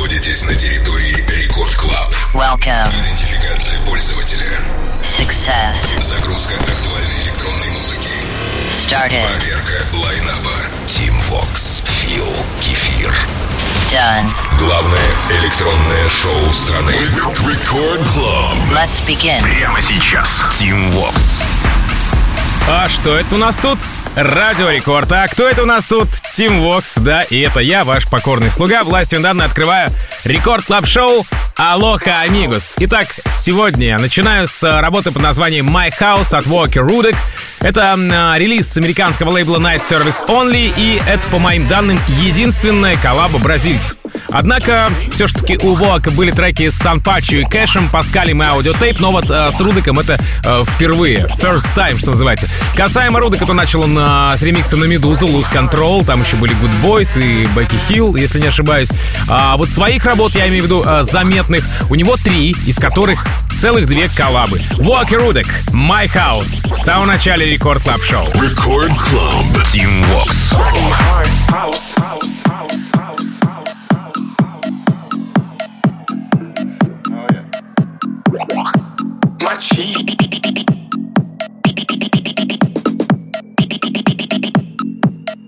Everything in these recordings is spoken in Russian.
находитесь на территории Record Club. Welcome. Идентификация пользователя. Success. Загрузка актуальной электронной музыки. Started. Проверка line-up а. Tim Vox. Фил. Кефир. Done. Главное электронное шоу страны. Record Club. Let's begin. Прямо сейчас. Tim Vox. А что это у нас тут? Радио Рекорд. А кто это у нас тут? Tim Vox, да, и это я, ваш покорный слуга. Властью, мне данной, открываю Record Club Show. Aloha, amigos. Итак, сегодня я начинаю с э, работы под названием My House от Woak, Rudek. Это э, релиз с американского лейбла Night Service Only, и это, по моим данным, единственная коллаба бразильцев. Однако, все-таки у Воака были треки с Санпачо и Кэшем, Паскалем и Audiotape, но вот э, с Рудеком это э, впервые, first time, что называется. Касаемо Рудека, то начал он э, с ремикса на Медузу, Lose Control, там еще были Good Boys и Бекки Хилл, если не ошибаюсь. А вот своих работ, я имею в виду э, заметных, у него три, из которых целых две коллабы. Woak, Rudek, My House, в самом начале Record Club Show. Record Club. Tim Vox. House, house, house, house, My cheek.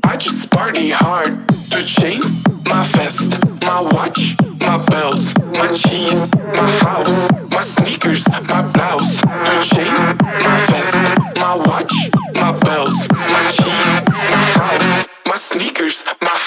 I just party hard to chase my vest, my watch, my belts, my cheese, my house, my sneakers, my blouse. To chase my vest, my watch, my belts, my cheese, my house, my sneakers, my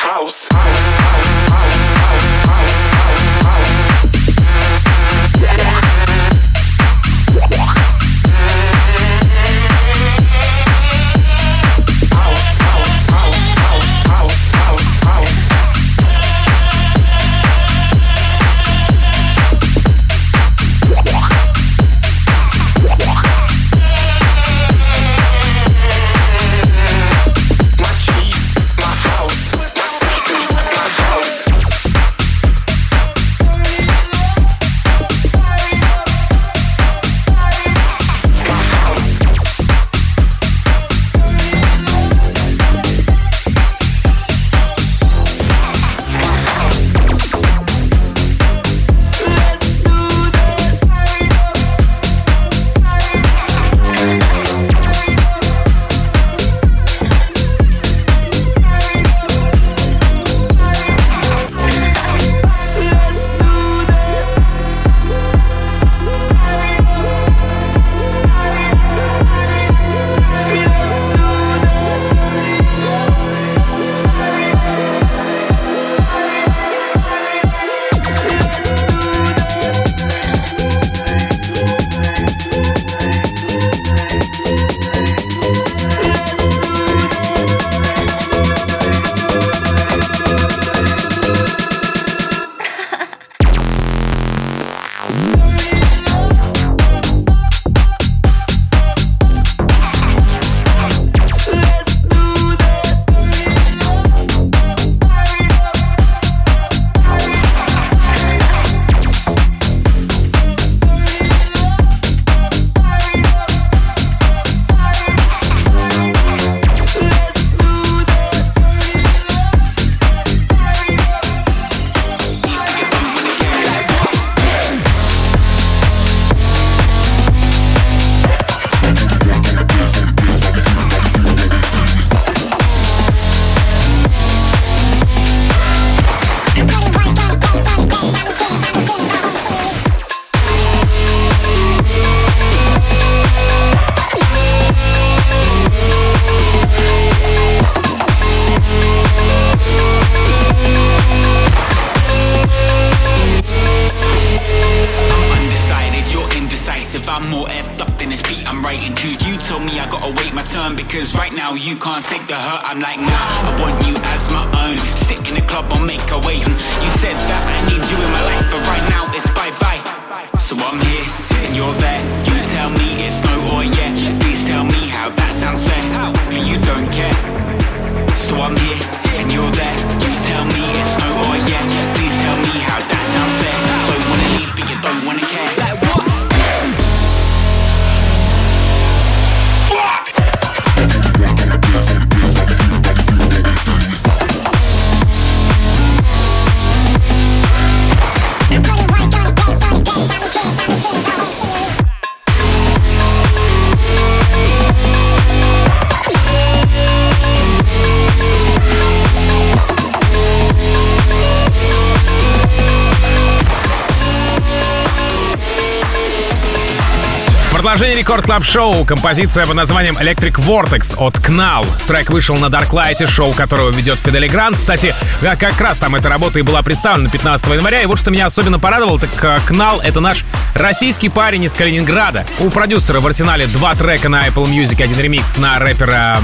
Record Club Show. Композиция под названием Electric Vortex от Knall. Трек вышел на Darklight, шоу которого ведет Fedde Le Grand. Кстати, как раз там эта работа и была представлена 15 января. И вот что меня особенно порадовало, так Knall — это наш российский парень из Калининграда. У продюсера в арсенале два трека на Apple Music, один ремикс на рэпера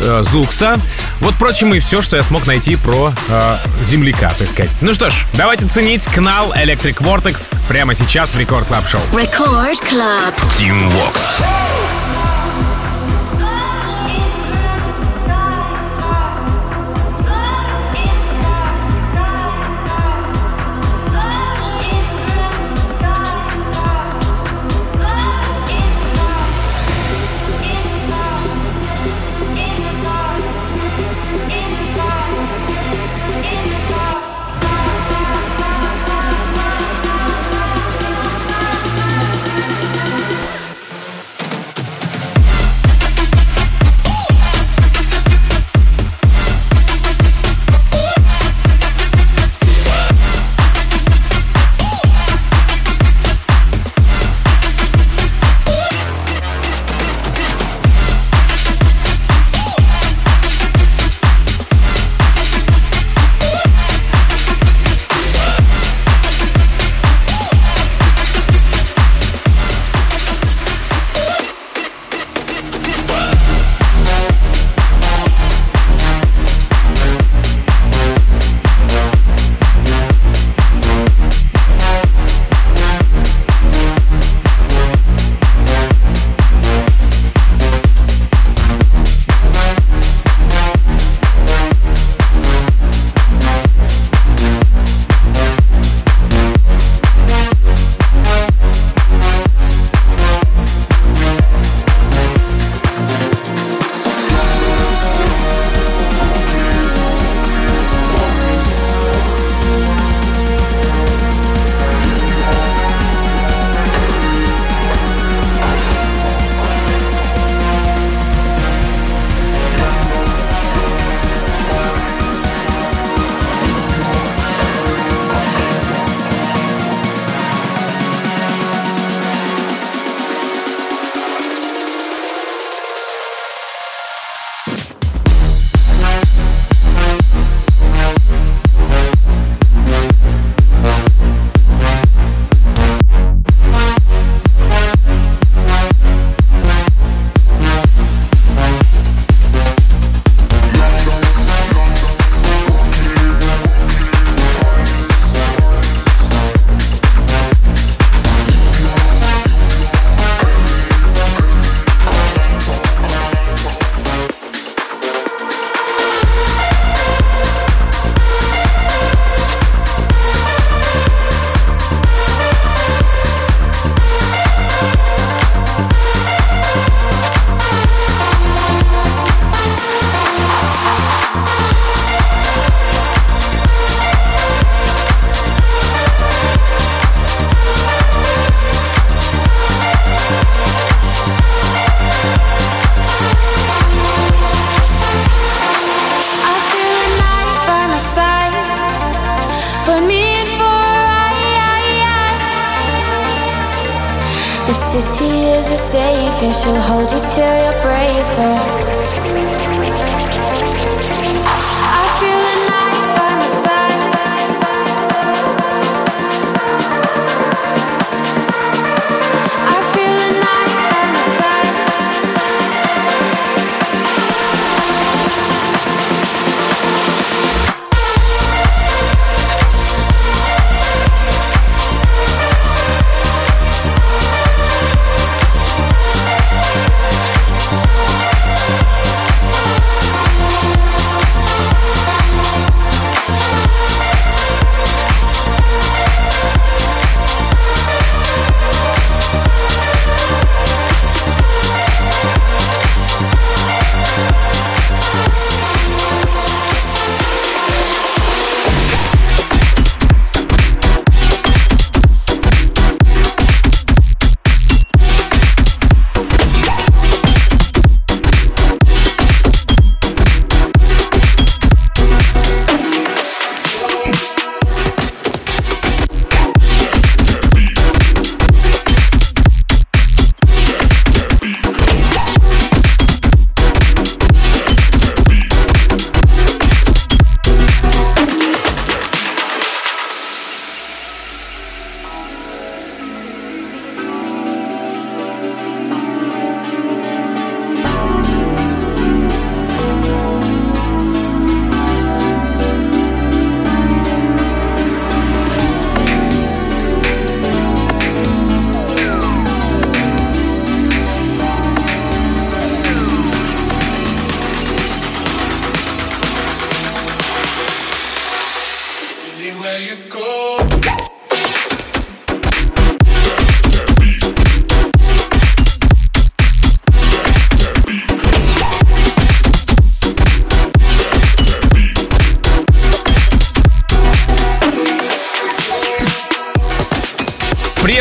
э, Зукса. Вот, впрочем, и все, что я смог найти про э, земляка, так сказать. Ну что ж, давайте ценить Knall Electric Vortex прямо сейчас в Record Club Show. Record Club. Team Vox.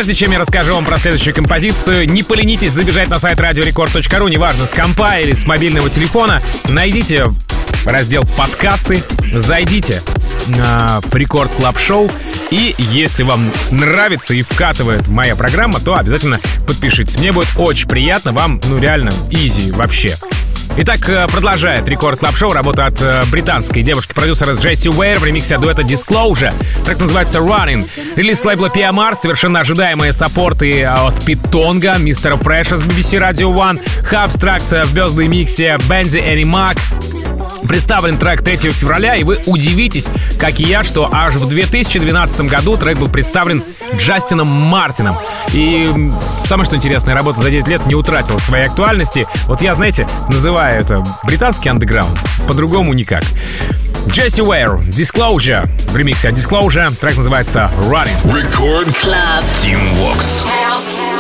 Прежде чем я расскажу вам про следующую композицию, не поленитесь забежать на сайт радиорекорд.ру, неважно, с компа или с мобильного телефона. Найдите раздел «Подкасты», зайдите на Record Club Show, и если вам нравится и вкатывает моя программа, то обязательно подпишитесь. Мне будет очень приятно, вам, ну реально, easy вообще. Итак, э, продолжает Record Club Show работа от э, британской девушки-продюсера Джесси Уэйр в ремиксе дуэта Disclosure. Трек называется Running. Релиз лейбла PMR, совершенно ожидаемые саппорты от Питонга, Мистера Фреша с BBC Radio One, Хабстракт в бёздой миксе Энни Мак, Представлен трек 3 февраля, и вы удивитесь, как и я, что аж в 2012 году трек был представлен Джастином Мартином. И самое что интересное, работа за 9 лет не утратила своей актуальности. Вот я, знаете, называю это британский андеграунд, по-другому никак. Джесси Уэйр, Disclosure, в ремиксе от Disclosure, трек называется Running. Record Club. Team Vox. Lost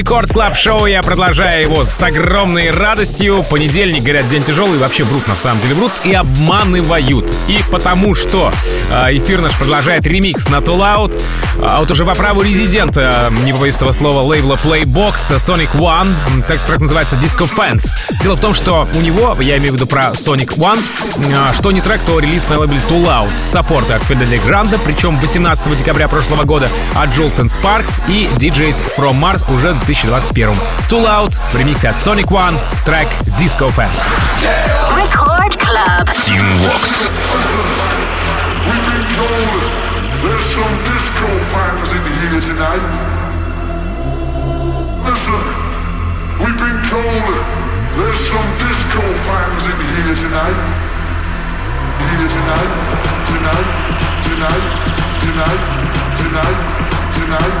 Record Club Show, я продолжаю его с огромной радостью. Понедельник, говорят, день тяжелый, вообще врут, на самом деле врут, и обманывают. И потому что э, эфир наш продолжает ремикс на Too Loud, а вот уже по праву резидента, не побоюсь этого слова, лейбла Playbox, Sonic One, так, так называется Disco Fans. Дело в том, что у него, я имею в виду про Sonic One, э, что не трек, то релиз на лейбле Too Loud. Саппорты от Fedde Le Grand, причем 18 декабря прошлого года от Jules and Sparks и DJs From Mars уже 2021. Too Loud в ремиксе от Sonic One, трек Disco Fans. Record Club. Team Vox. We've been told there's some disco fans in here tonight. Listen, we've been told there's some disco fans in here tonight. Here tonight, tonight, tonight, tonight, tonight, Yeah.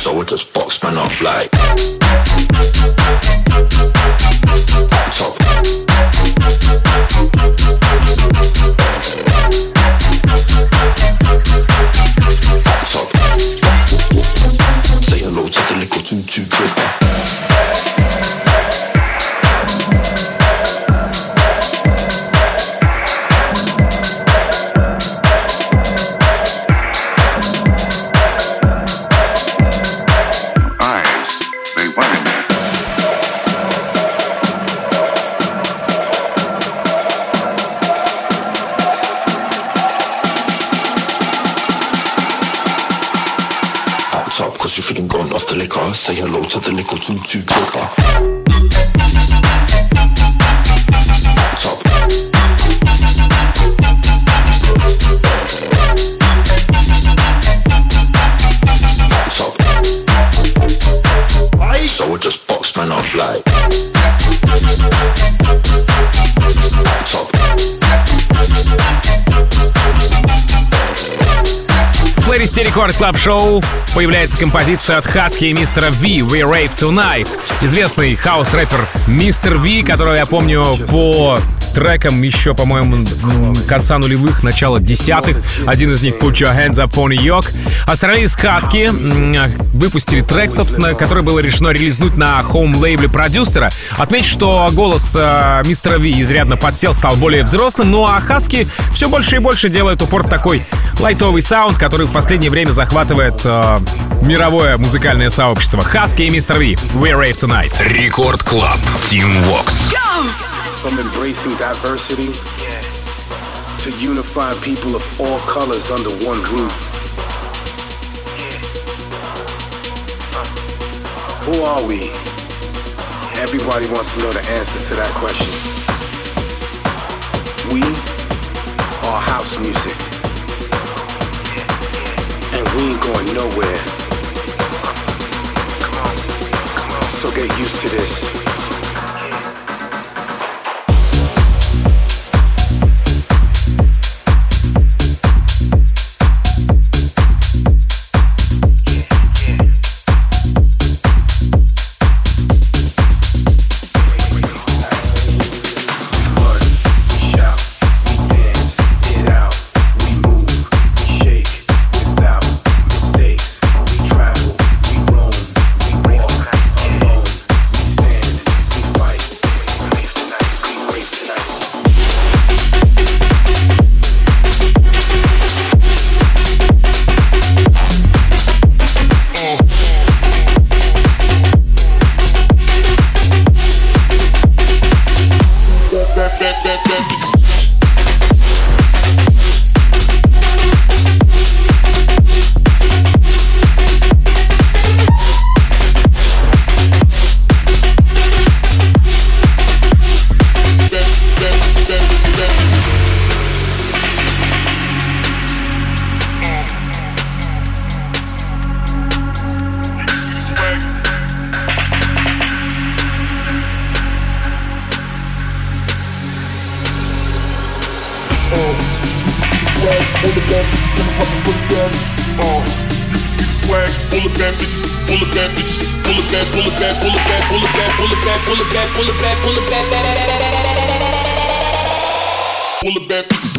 So I just box man up like. Club Show появляется композиция от Хаски и мистера V «We Rave Tonight». Известный хаус-рэпер Мистер V, которого я помню по трекам еще, по-моему, конца нулевых, начала десятых. Один из них «Put Your Hands Up on York». Husky м, выпустили трек, собственно, который было решено релизнуть на home-лейбле продюсера. Отметь, что голос э, мистера Ви изрядно подсел, стал более взрослым, ну а Хаски все больше и больше делает упор в такой лайтовый саунд, который в последнее время захватывает э, мировое музыкальное сообщество. Хаски и мистер Ви. We Rave Tonight. Record Club. Tim Vox. From embracing diversity to unifying people of all colors under one roof. Who are we? Everybody wants to know the answers to that question. We are house music. We ain't going nowhere. So get used to this. that bitch, pull up that bitch, pull it back, pull it back, pull it back, pull it back, pull it back, pull it back, pull up that, pull up that, pull up that, pull up that.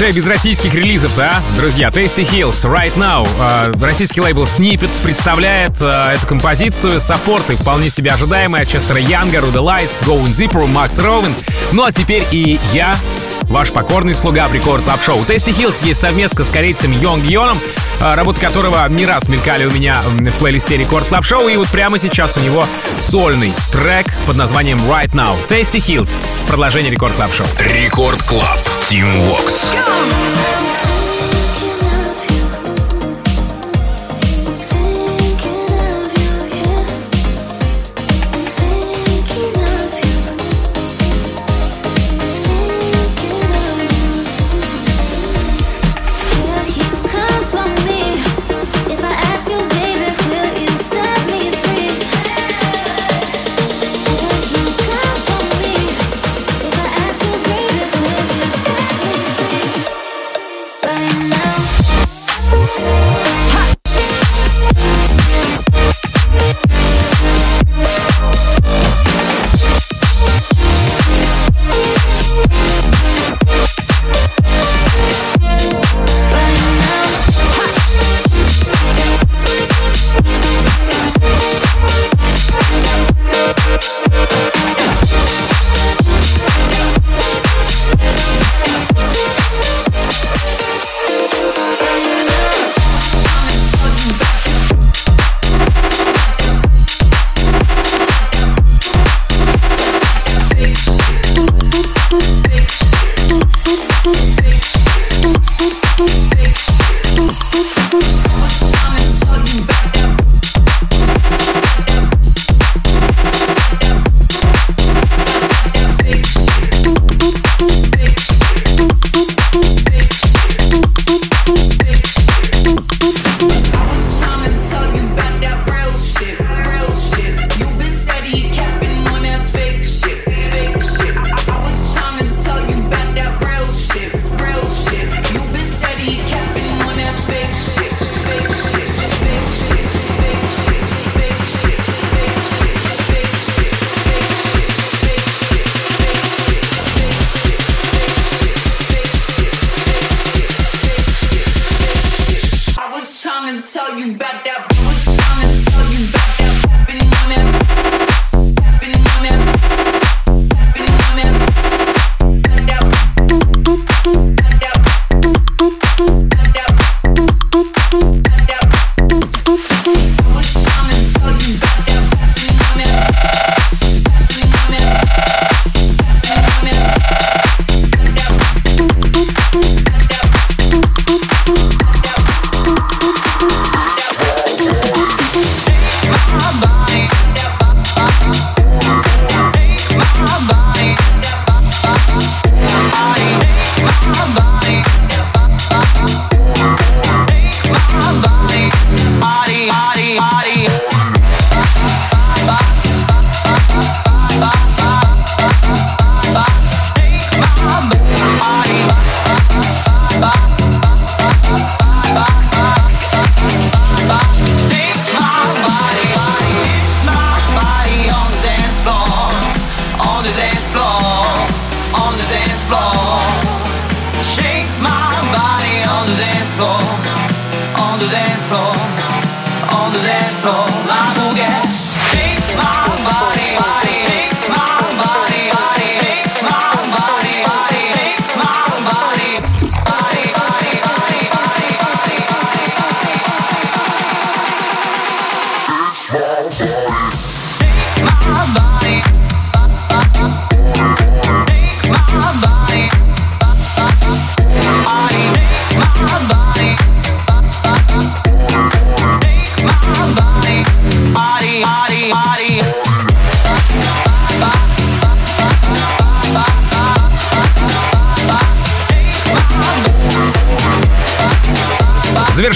Также без российских релизов, да, друзья. Tasty Hills, Right Now. Э, российский лейбл Snippet представляет э, эту композицию. Саппорты вполне себе ожидаемые от Честера Янга, Руда Лайс, Going Deeper, Макс Роуэн. Ну а теперь и я, ваш покорный слуга Record Club Show Tasty Hills есть совместка с корейцем Йонг Йоном, э, работы которого не раз мелькали у меня в плейлисте Record Club Show И вот прямо сейчас у него сольный трек под названием Right Now. Tasty Hills. Продолжение Record Club Show Record Club. Тим Вокс. If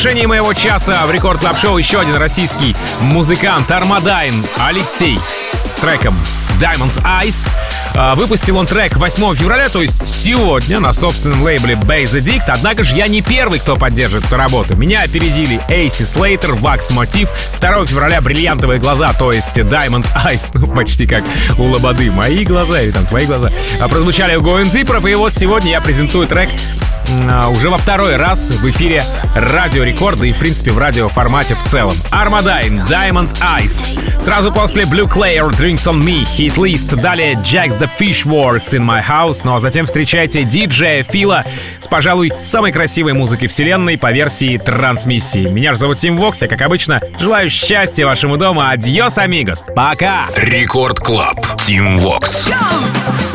завершении моего часа в Record Club Show еще один российский музыкант Армадайн Алексей с треком Diamond Eyes. А, Выпустил он трек 8 февраля, то есть сегодня, на собственном лейбле Base Addict. Однако же я не первый, кто поддерживает эту работу. Меня опередили AC Slater, Wax Motif. 2 февраля бриллиантовые глаза, то есть Diamond Eyes, ну почти как у Лободы. Мои глаза или там твои глаза. А, Прозвучали у Going Deeper, и вот сегодня я презентую трек уже во второй раз в эфире Радио Рекорда и, в принципе, в радиоформате в целом. Armadine, Diamond Eyes. Сразу после Blue Clayer, Drinks on Me, Hit List. Далее Jax the Fishworks in My House. Ну а затем встречайте диджея Фила с, пожалуй, самой красивой музыкой вселенной по версии Transmission. Меня же зовут Тим Вокс. Я, как обычно, желаю счастья вашему дому. Adiós, amigos. Пока! Record Club. Тим Вокс. You